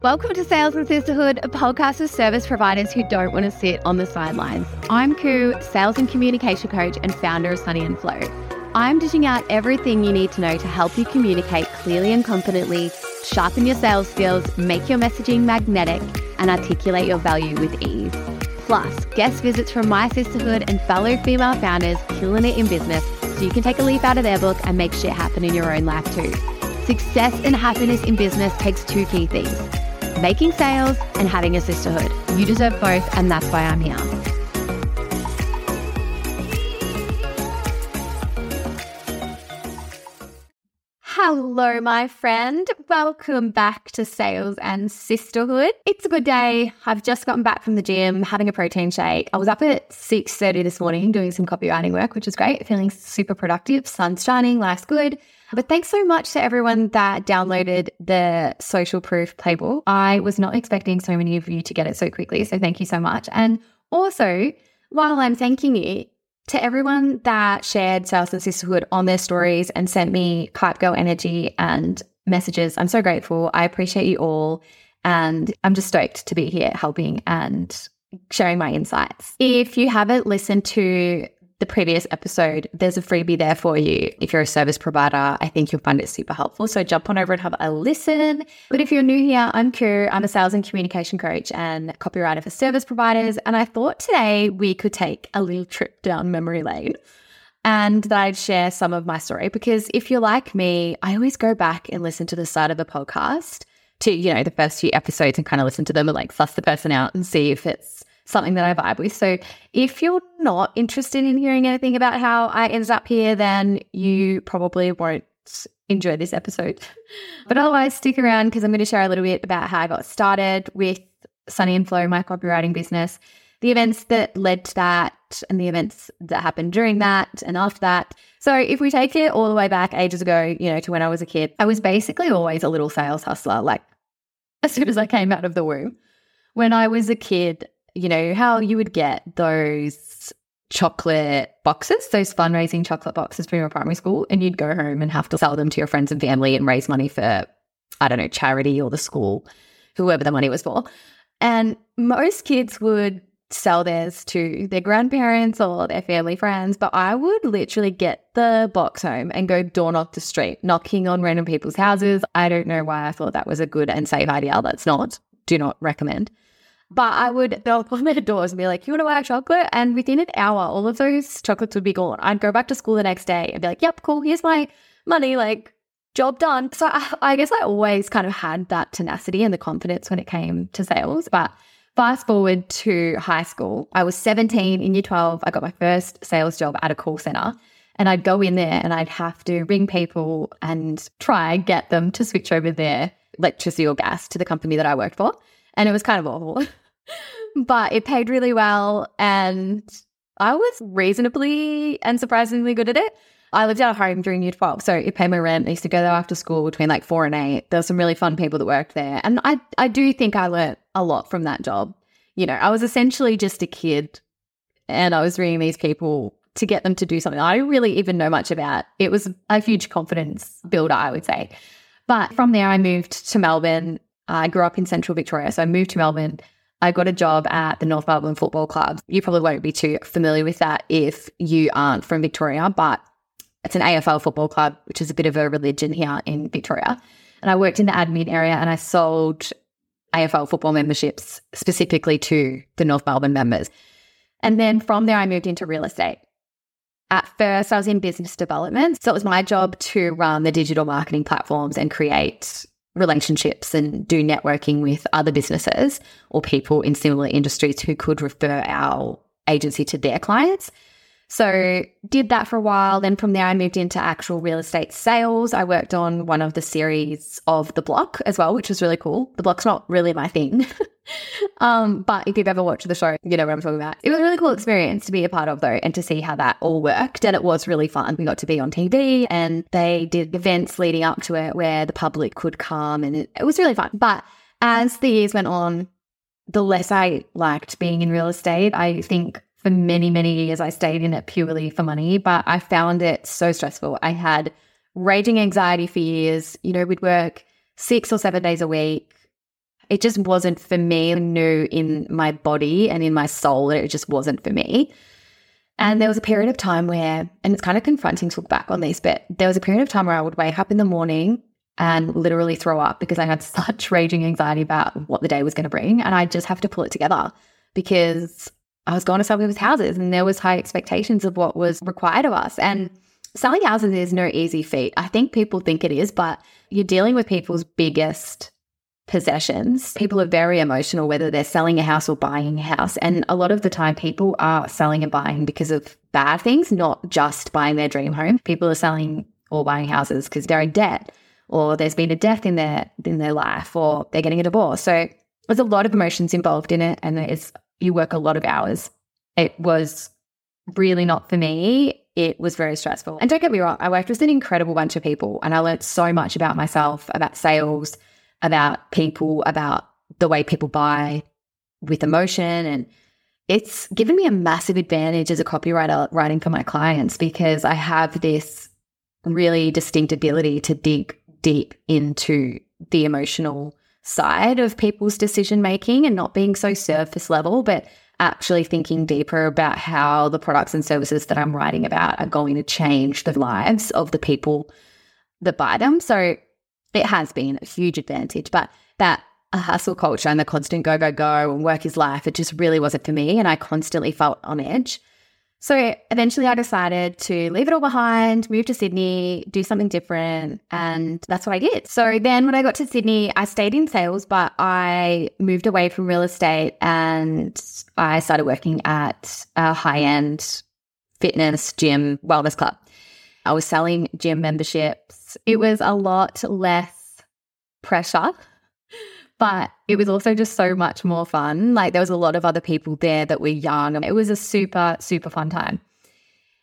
Welcome to Sales and Sisterhood, a podcast of service providers who don't want to sit on the sidelines. I'm Cou, sales and communication coach and founder of Sunny and Flow. I'm dishing out everything you need to know to help you communicate clearly and confidently, sharpen your sales skills, make your messaging magnetic, and articulate your value with ease. Plus, guest visits from my sisterhood and fellow female founders killing it in business so you can take a leaf out of their book and make shit happen in your own life too. Success and happiness in business takes two key things making sales and having a sisterhood. You deserve both, and that's why I'm here. Hello, my friend. Welcome back to Sales and Sisterhood. It's a good day. I've just gotten back from the gym, having a protein shake. I was up at 6:30 this morning doing some copywriting work, which is great. Feeling super productive. Sun's shining, life's good. But thanks so much to everyone that downloaded the social proof playbook. I was not expecting so many of you to get it so quickly. So thank you so much. And also, while I'm thanking you, to everyone that shared Sales and Sisterhood on their stories and sent me hype girl energy and messages, I'm so grateful. I appreciate you all. And I'm just stoked to be here helping and sharing my insights. If you haven't listened to the previous episode, there's a freebie there for you. If you're a service provider, I think you'll find it super helpful. So jump on over and have a listen. But if you're new here, I'm Cou. I'm a sales and communication coach and copywriter for service providers. And I thought today we could take a little trip down memory lane and that I'd share some of my story. Because if you're like me, I always go back and listen to the start of the podcast to, you know, the first few episodes and kind of listen to them and like suss the person out and see if it's something that I vibe with. So if you're not interested in hearing anything about how I ended up here, then you probably won't enjoy this episode. But otherwise, stick around because I'm going to share a little bit about how I got started with Sunny and Flow, my copywriting business, the events that led to that, and the events that happened during that and after that. So if we take it all the way back ages ago, you know, to when I was a kid, I was basically always a little sales hustler, like as soon as I came out of the womb. When I was a kid, you know, how you would get those chocolate boxes, those fundraising chocolate boxes from your primary school, and you'd go home and have to sell them to your friends and family and raise money for, I don't know, charity or the school, whoever the money was for. And most kids would sell theirs to their grandparents or their family friends, but I would literally get the box home and go door knock the street, knocking on random people's houses. I don't know why I thought that was a good and safe idea. That's not. Do not recommend. But I would knock on their doors and be like, you want to buy a chocolate? And within an hour, all of those chocolates would be gone. I'd go back to school the next day and be like, yep, cool, here's my money, like, job done. So I, I guess I always kind of had that tenacity and the confidence when it came to sales. But fast forward to high school, I was 17 in year 12. I got my first sales job at a call center. And I'd go in there and I'd have to ring people and try and get them to switch over their electricity or gas to the company that I worked for and it was kind of awful. but it paid really well and I was reasonably and surprisingly good at it. I lived out of home during year 12, so it paid my rent. I used to go there after school between like four and eight. There were some really fun people that worked there. And I, I do think I learned a lot from that job. You know, I was essentially just a kid and I was reading these people to get them to do something I didn't really even know much about. It was a huge confidence builder, I would say. But from there, I moved to Melbourne I grew up in central Victoria, so I moved to Melbourne. I got a job at the North Melbourne Football Club. You probably won't be too familiar with that if you aren't from Victoria, but it's an AFL football club, which is a bit of a religion here in Victoria. And I worked in the admin area and I sold AFL football memberships specifically to the North Melbourne members. And then from there, I moved into real estate. At first, I was in business development. So it was my job to run the digital marketing platforms and create relationships and do networking with other businesses or people in similar industries who could refer our agency to their clients. So did that for a while. Then from there, I moved into actual real estate sales. I worked on one of the series of The Block as well, which was really cool. The Block's not really my thing. um, but if you've ever watched the show, you know what I'm talking about. It was a really cool experience to be a part of though, and to see how that all worked. And it was really fun. We got to be on TV and they did events leading up to it where the public could come and it, it was really fun. But as the years went on, the less I liked being in real estate. I think for many, many years, I stayed in it purely for money, but I found it so stressful. I had raging anxiety for years. You know, we'd work six or seven days a week, It just wasn't for me. I knew in my body and in my soul that it just wasn't for me. And there was a period of time where, and it's kind of confronting to look back on this, but there was a period of time where I would wake up in the morning and literally throw up because I had such raging anxiety about what the day was going to bring. And I just have to pull it together because I was going to sell people's houses and there was high expectations of what was required of us. And selling houses is no easy feat. I think people think it is, but you're dealing with people's biggest possessions. People are very emotional, whether they're selling a house or buying a house. And a lot of the time, people are selling and buying because of bad things, not just buying their dream home. People are selling or buying houses because they're in debt or there's been a death in their in their life or they're getting a divorce. So there's a lot of emotions involved in it and it's you work a lot of hours. It was really not for me. It was very stressful. And don't get me wrong, I worked with an incredible bunch of people and I learned so much about myself, about sales, about people, about the way people buy with emotion. And it's given me a massive advantage as a copywriter writing for my clients because I have this really distinct ability to dig deep into the emotional side of people's decision making and not being so surface level, but actually thinking deeper about how the products and services that I'm writing about are going to change the lives of the people that buy them. So it has been a huge advantage, but that a hustle culture and the constant go, go, go and work is life, it just really wasn't for me. And I constantly felt on edge. So eventually I decided to leave it all behind, move to Sydney, do something different. And that's what I did. So then when I got to Sydney, I stayed in sales, but I moved away from real estate and I started working at a high end fitness gym wellness club. I was selling gym memberships. It was a lot less pressure but it was also just so much more fun. Like there was a lot of other people there that were young. It was a super, super fun time.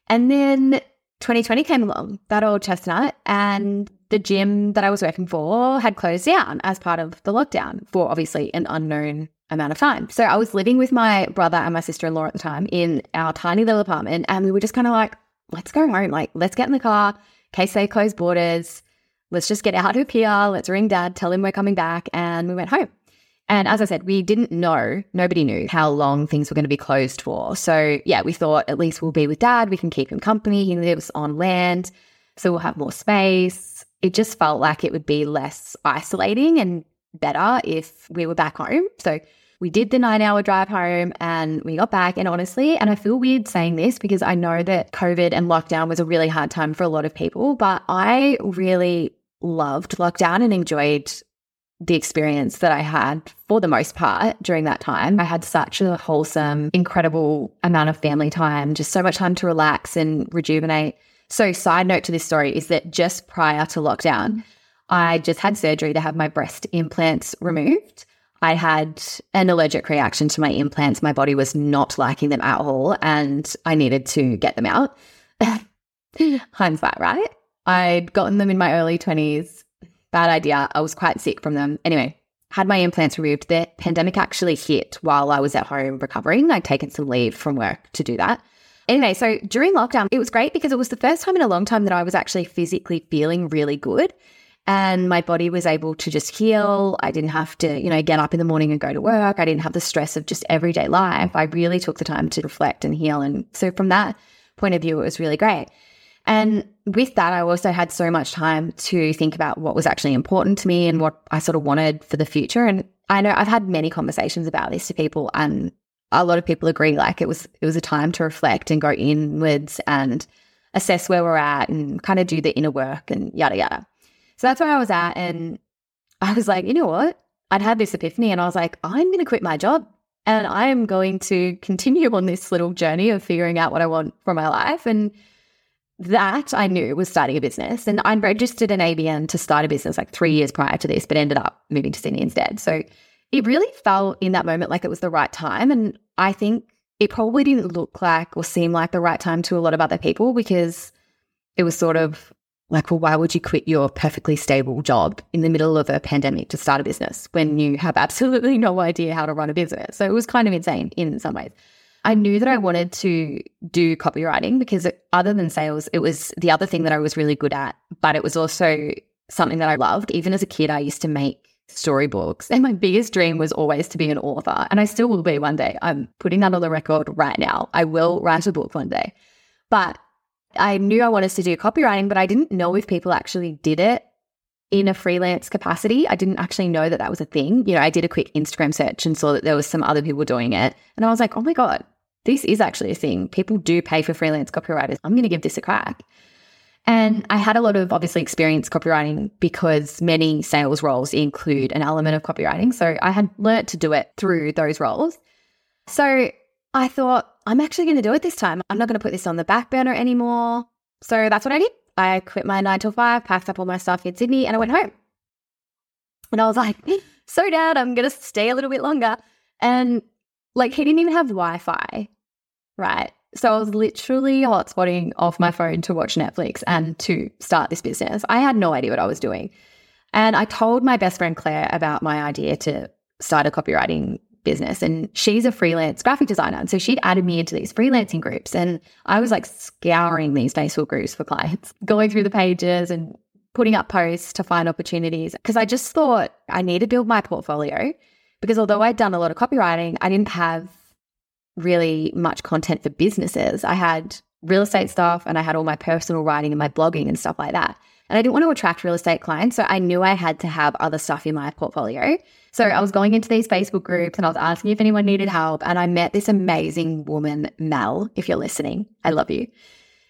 And then 2020 came along, that old chestnut, and the gym that I was working for had closed down as part of the lockdown for obviously an unknown amount of time. So I was living with my brother and my sister in law at the time in our tiny little apartment, and we were just kind of like, let's go home. Like, let's get in the car case they close borders let's just get out of here. Let's ring dad, tell him we're coming back. And we went home. And as I said, we didn't know, nobody knew how long things were going to be closed for. So, yeah, we thought at least we'll be with dad. We can keep him company. He lives on land. So we'll have more space. It just felt like it would be less isolating and better if we were back home. So we did the nine hour drive home and we got back. And honestly, and I feel weird saying this because I know that COVID and lockdown was a really hard time for a lot of people, but I really loved lockdown and enjoyed the experience that I had for the most part during that time. I had such a wholesome, incredible amount of family time, just so much time to relax and rejuvenate. So, side note to this story is that just prior to lockdown, mm. I just had surgery to have my breast implants removed. I had an allergic reaction to my implants. My body was not liking them at all, and I needed to get them out. Hindsight, right? I'd gotten them in my early 20s. Bad idea. I was quite sick from them. Anyway, had my implants removed. The pandemic actually hit while I was at home recovering. I'd taken some leave from work to do that. Anyway, so during lockdown, it was great because it was the first time in a long time that I was actually physically feeling really good. And my body was able to just heal. I didn't have to, you know, get up in the morning and go to work. I didn't have the stress of just everyday life. I really took the time to reflect and heal. And so, from that point of view, it was really great. And with that, I also had so much time to think about what was actually important to me and what I sort of wanted for the future. And I know I've had many conversations about this to people, and a lot of people agree like it was it was a time to reflect and go inwards and assess where we're at and kind of do the inner work and yada yada. So that's where I was at, and I was like, you know what? I'd had this epiphany, and I was like, I'm going to quit my job and I am going to continue on this little journey of figuring out what I want for my life and that I knew was starting a business. And I registered an ABN to start a business like three years prior to this, but ended up moving to Sydney instead. So it really felt in that moment like it was the right time. And I think it probably didn't look like or seem like the right time to a lot of other people because it was sort of like, well, why would you quit your perfectly stable job in the middle of a pandemic to start a business when you have absolutely no idea how to run a business? So it was kind of insane in some ways. I knew that I wanted to do copywriting because other than sales, it was the other thing that I was really good at, but it was also something that I loved. Even as a kid, I used to make storybooks. And my biggest dream was always to be an author. And I still will be one day. I'm putting that on the record right now. I will write a book one day. But I knew I wanted to do copywriting, but I didn't know if people actually did it in a freelance capacity. I didn't actually know that that was a thing. You know, I did a quick Instagram search and saw that there was some other people doing it. And I was like, oh my God, this is actually a thing. People do pay for freelance copywriters. I'm going to give this a crack. And I had a lot of obviously experience copywriting because many sales roles include an element of copywriting. So I had learnt to do it through those roles. So I thought, I'm actually going to do it this time. I'm not going to put this on the back burner anymore. So that's what I did. I quit my nine to five, packed up all my stuff here in Sydney, and I went home. And I was like, so dad, I'm going to stay a little bit longer. And like, he didn't even have Wi Fi, right? So I was literally hotspotting off my phone to watch Netflix and to start this business. I had no idea what I was doing. And I told my best friend Claire about my idea to start a copywriting business. And she's a freelance graphic designer. And so she'd added me into these freelancing groups. And I was like scouring these Facebook groups for clients, going through the pages and putting up posts to find opportunities. Because I just thought I need to build my portfolio. Because although I'd done a lot of copywriting, I didn't have really much content for businesses. I had real estate stuff and I had all my personal writing and my blogging and stuff like that. And I didn't want to attract real estate clients. So I knew I had to have other stuff in my portfolio. So I was going into these Facebook groups and I was asking if anyone needed help. And I met this amazing woman, Mel, if you're listening. I love you.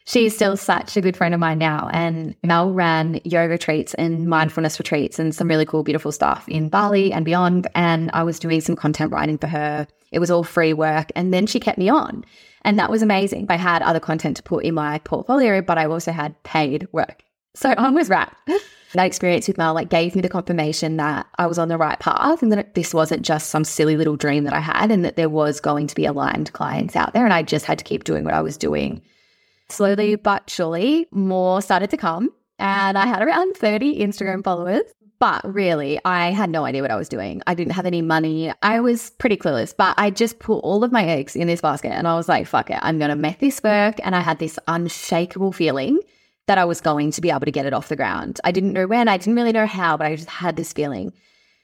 She's still such a good friend of mine now. And Mel ran yoga retreats and mindfulness retreats and some really cool, beautiful stuff in Bali and beyond. And I was doing some content writing for her. It was all free work. And then she kept me on. And that was amazing. I had other content to put in my portfolio, but I also had paid work. So I was rapt. That experience with Mel like gave me the confirmation that I was on the right path and that this wasn't just some silly little dream that I had and that there was going to be aligned clients out there and I just had to keep doing what I was doing. Slowly but surely, more started to come and I had around 30 Instagram followers. But really, I had no idea what I was doing. I didn't have any money. I was pretty clueless, but I just put all of my eggs in this basket and I was like, fuck it, I'm going to make this work. And I had this unshakable feeling that I was going to be able to get it off the ground. I didn't know when, I didn't really know how, but I just had this feeling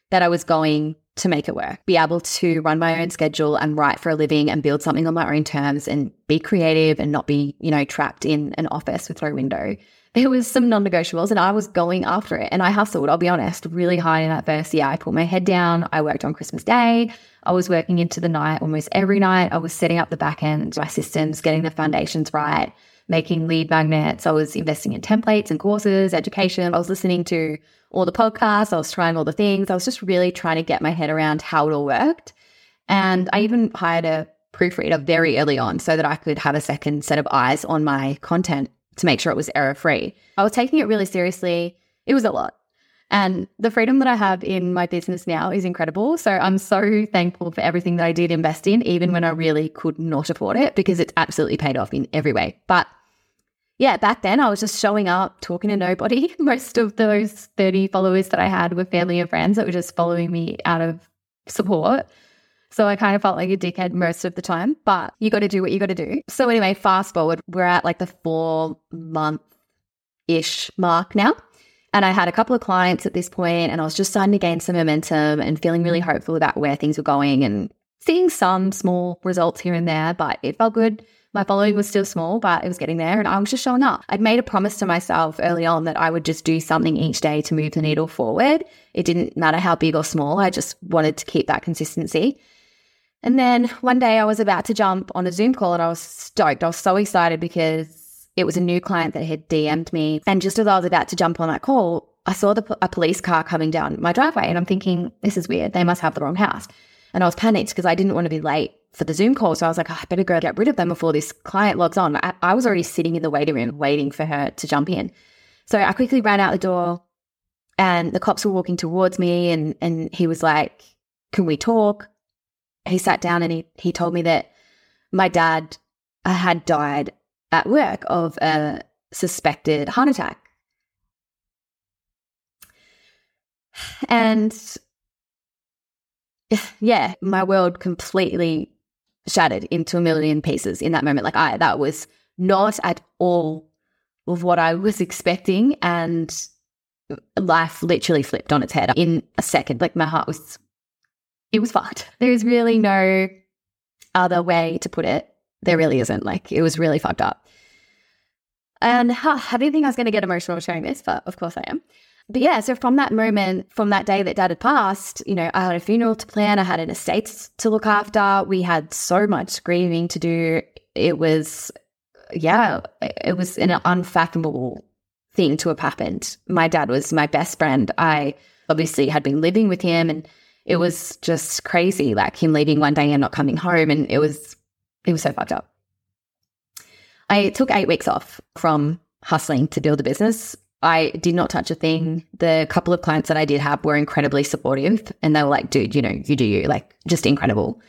that I was going to make it work, be able to run my own schedule and write for a living and build something on my own terms and be creative and not be, you know, trapped in an office with no window. There was some non-negotiables and I was going after it and I hustled, I'll be honest, really hard in that first year. I put my head down. I worked on Christmas Day. I was working into the night almost every night. I was setting up the back end, my systems, getting the foundations right making lead magnets. I was investing in templates and courses, education. I was listening to all the podcasts. I was trying all the things. I was just really trying to get my head around how it all worked. And I even hired a proofreader very early on so that I could have a second set of eyes on my content to make sure it was error free. I was taking it really seriously. It was a lot. And the freedom that I have in my business now is incredible. So I'm so thankful for everything that I did invest in, even when I really could not afford it, because it's absolutely paid off in every way. But yeah, back then I was just showing up, talking to nobody. Most of those 30 followers that I had were family and friends that were just following me out of support. So I kind of felt like a dickhead most of the time, but you got to do what you got to do. So anyway, fast forward, we're at like the four month ish mark now. And I had a couple of clients at this point, and I was just starting to gain some momentum and feeling really hopeful about where things were going and seeing some small results here and there, but it felt good. My following was still small, but it was getting there and I was just showing up. I'd made a promise to myself early on that I would just do something each day to move the needle forward. It didn't matter how big or small, I just wanted to keep that consistency. And then one day I was about to jump on a Zoom call and I was stoked. I was so excited because it was a new client that had DM'd me. And just as I was about to jump on that call, I saw the, a police car coming down my driveway and I'm thinking, this is weird. They must have the wrong house. And I was panicked because I didn't want to be late for the Zoom call. So I was like, oh, I better go get rid of them before this client logs on. I, I was already sitting in the waiting room waiting for her to jump in. So I quickly ran out the door and the cops were walking towards me and, and he was like, Can we talk? He sat down and he, he told me that my dad had died at work of a suspected heart attack. And yeah, my world completely shattered into a million pieces in that moment. Like I, that was not at all of what I was expecting. And life literally flipped on its head in a second. Like my heart was, it was fucked. There's really no other way to put it. There really isn't. Like it was really fucked up. And huh, I didn't think I was going to get emotional sharing this, but of course I am. But yeah, so from that moment, from that day that dad had passed, you know, I had a funeral to plan, I had an estate to look after. We had so much grieving to do. It was, yeah, it was an unfathomable thing to have happened. My dad was my best friend. I obviously had been living with him and it was just crazy, like him leaving one day and not coming home. And it was, it was so fucked up. I took eight weeks off from hustling to build a business. I did not touch a thing. Mm-hmm. The couple of clients that I did have were incredibly supportive and they were like, dude, you know, you do you, like just incredible.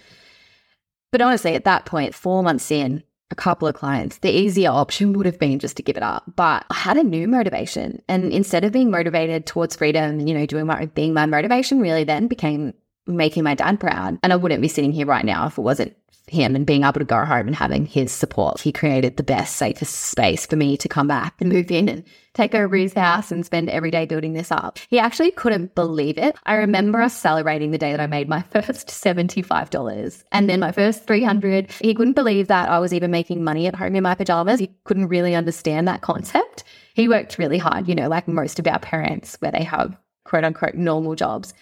But honestly, at that point, four months in, a couple of clients, the easier option would have been just to give it up. But I had a new motivation. And instead of being motivated towards freedom, you know, doing my own thing, my motivation really then became making my dad proud. And I wouldn't be sitting here right now if it wasn't him and being able to go home and having his support. He created the best, safest space for me to come back and move in and take over his house and spend every day building this up. He actually couldn't believe it. I remember us celebrating the day that I made my first $75 and then my first 300. He couldn't believe that I was even making money at home in my pajamas. He couldn't really understand that concept. He worked really hard, you know, like most of our parents where they have quote unquote normal jobs.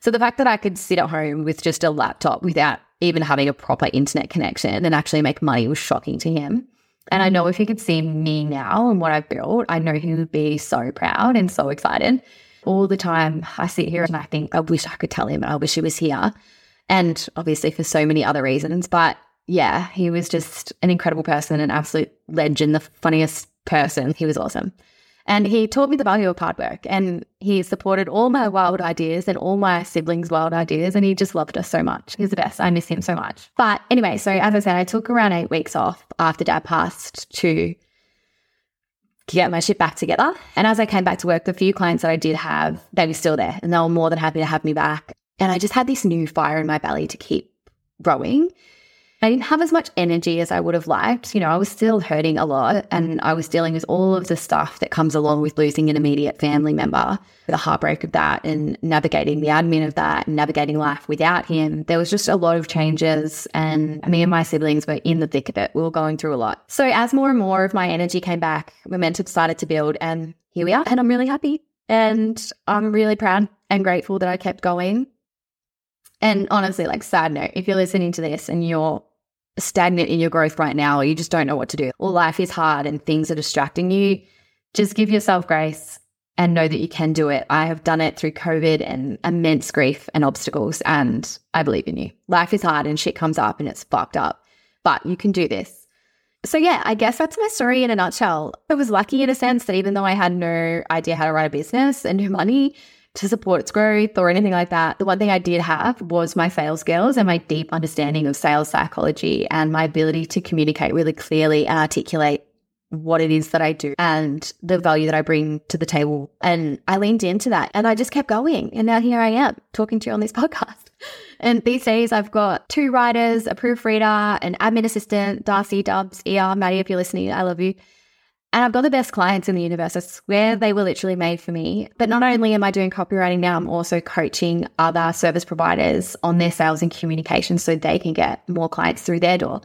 So the fact that I could sit at home with just a laptop without even having a proper internet connection and actually make money was shocking to him. And I know if he could see me now and what I've built, I know he would be so proud and so excited. All the time I sit here and I think, I wish I could tell him, I wish he was here. And obviously for so many other reasons. But yeah, he was just an incredible person, an absolute legend, the funniest person. He was awesome. And he taught me the value of hard work and he supported all my wild ideas and all my siblings' wild ideas. And he just loved us so much. He's the best. I miss him so much. But anyway, so as I said, I took around eight weeks off after dad passed to get my shit back together. And as I came back to work, the few clients that I did have, they were still there and they were more than happy to have me back. And I just had this new fire in my belly to keep growing. I didn't have as much energy as I would have liked. You know, I was still hurting a lot and I was dealing with all of the stuff that comes along with losing an immediate family member, the heartbreak of that and navigating the admin of that and navigating life without him. There was just a lot of changes and me and my siblings were in the thick of it. We were going through a lot. So as more and more of my energy came back, momentum started to build and here we are. And I'm really happy and I'm really proud and grateful that I kept going. And honestly, like sad note, if you're listening to this and you're stagnant in your growth right now, or you just don't know what to do, or life is hard and things are distracting you, just give yourself grace and know that you can do it. I have done it through COVID and immense grief and obstacles, and I believe in you. Life is hard and shit comes up and it's fucked up, but you can do this. So, yeah, I guess that's my story in a nutshell. I was lucky in a sense that even though I had no idea how to run a business and no money, to support its growth or anything like that. The one thing I did have was my sales skills and my deep understanding of sales psychology and my ability to communicate really clearly and articulate what it is that I do and the value that I bring to the table. And I leaned into that and I just kept going. And now here I am talking to you on this podcast. And these days I've got two writers, a proofreader, an admin assistant, Darcy, Dubs, ER, Maddie, if you're listening, I love you. And I've got the best clients in the universe. I swear mm. they were literally made for me. But not only am I doing copywriting now, I'm also coaching other service providers on their sales and communication so they can get more clients through their door.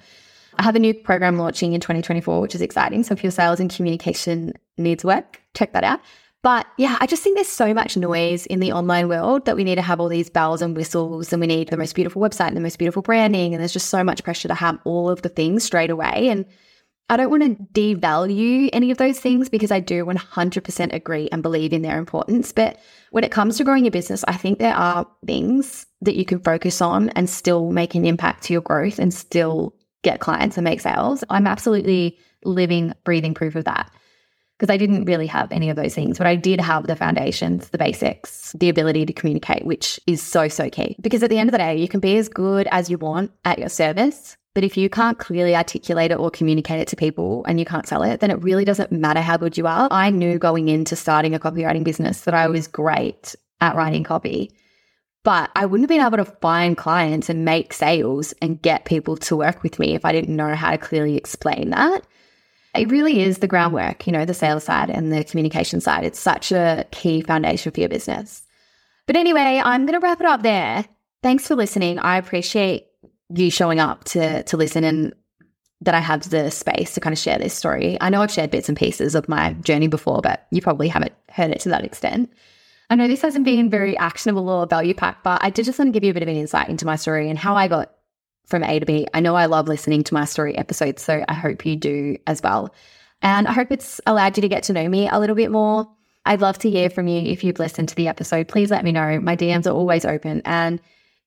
I have a new program launching in 2024, which is exciting. So if your sales and communication needs work, check that out. But yeah, I just think there's so much noise in the online world that we need to have all these bells and whistles and we need the most beautiful website and the most beautiful branding. And there's just so much pressure to have all of the things straight away. And I don't want to devalue any of those things because I do 100% agree and believe in their importance. But when it comes to growing your business, I think there are things that you can focus on and still make an impact to your growth and still get clients and make sales. I'm absolutely living, breathing proof of that because I didn't really have any of those things, but I did have the foundations, the basics, the ability to communicate, which is so, so key. Because at the end of the day, you can be as good as you want at your service, but if you can't clearly articulate it or communicate it to people and you can't sell it, then it really doesn't matter how good you are. I knew going into starting a copywriting business that I was great at writing copy, but I wouldn't have been able to find clients and make sales and get people to work with me if I didn't know how to clearly explain that. it really is the groundwork, you know, the sales side and the communication side. It's such a key foundation for your business. But anyway, I'm going to wrap it up there. Thanks for listening. I appreciate you showing up to to listen and that I have the space to kind of share this story. I know I've shared bits and pieces of my journey before, but you probably haven't heard it to that extent. I know this hasn't been very actionable or value packed, but I did just want to give you a bit of an insight into my story and how I got from A to B. I know I love listening to my story episodes, so I hope you do as well. And I hope it's allowed you to get to know me a little bit more. I'd love to hear from you if you've listened to the episode. Please let me know. My DMs are always open. And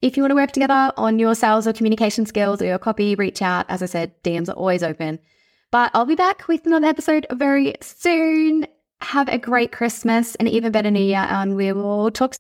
if you want to work together on your sales or communication skills or your copy, reach out. As I said, DMs are always open. But I'll be back with another episode very soon. Have a great Christmas and even better New Year, and we will talk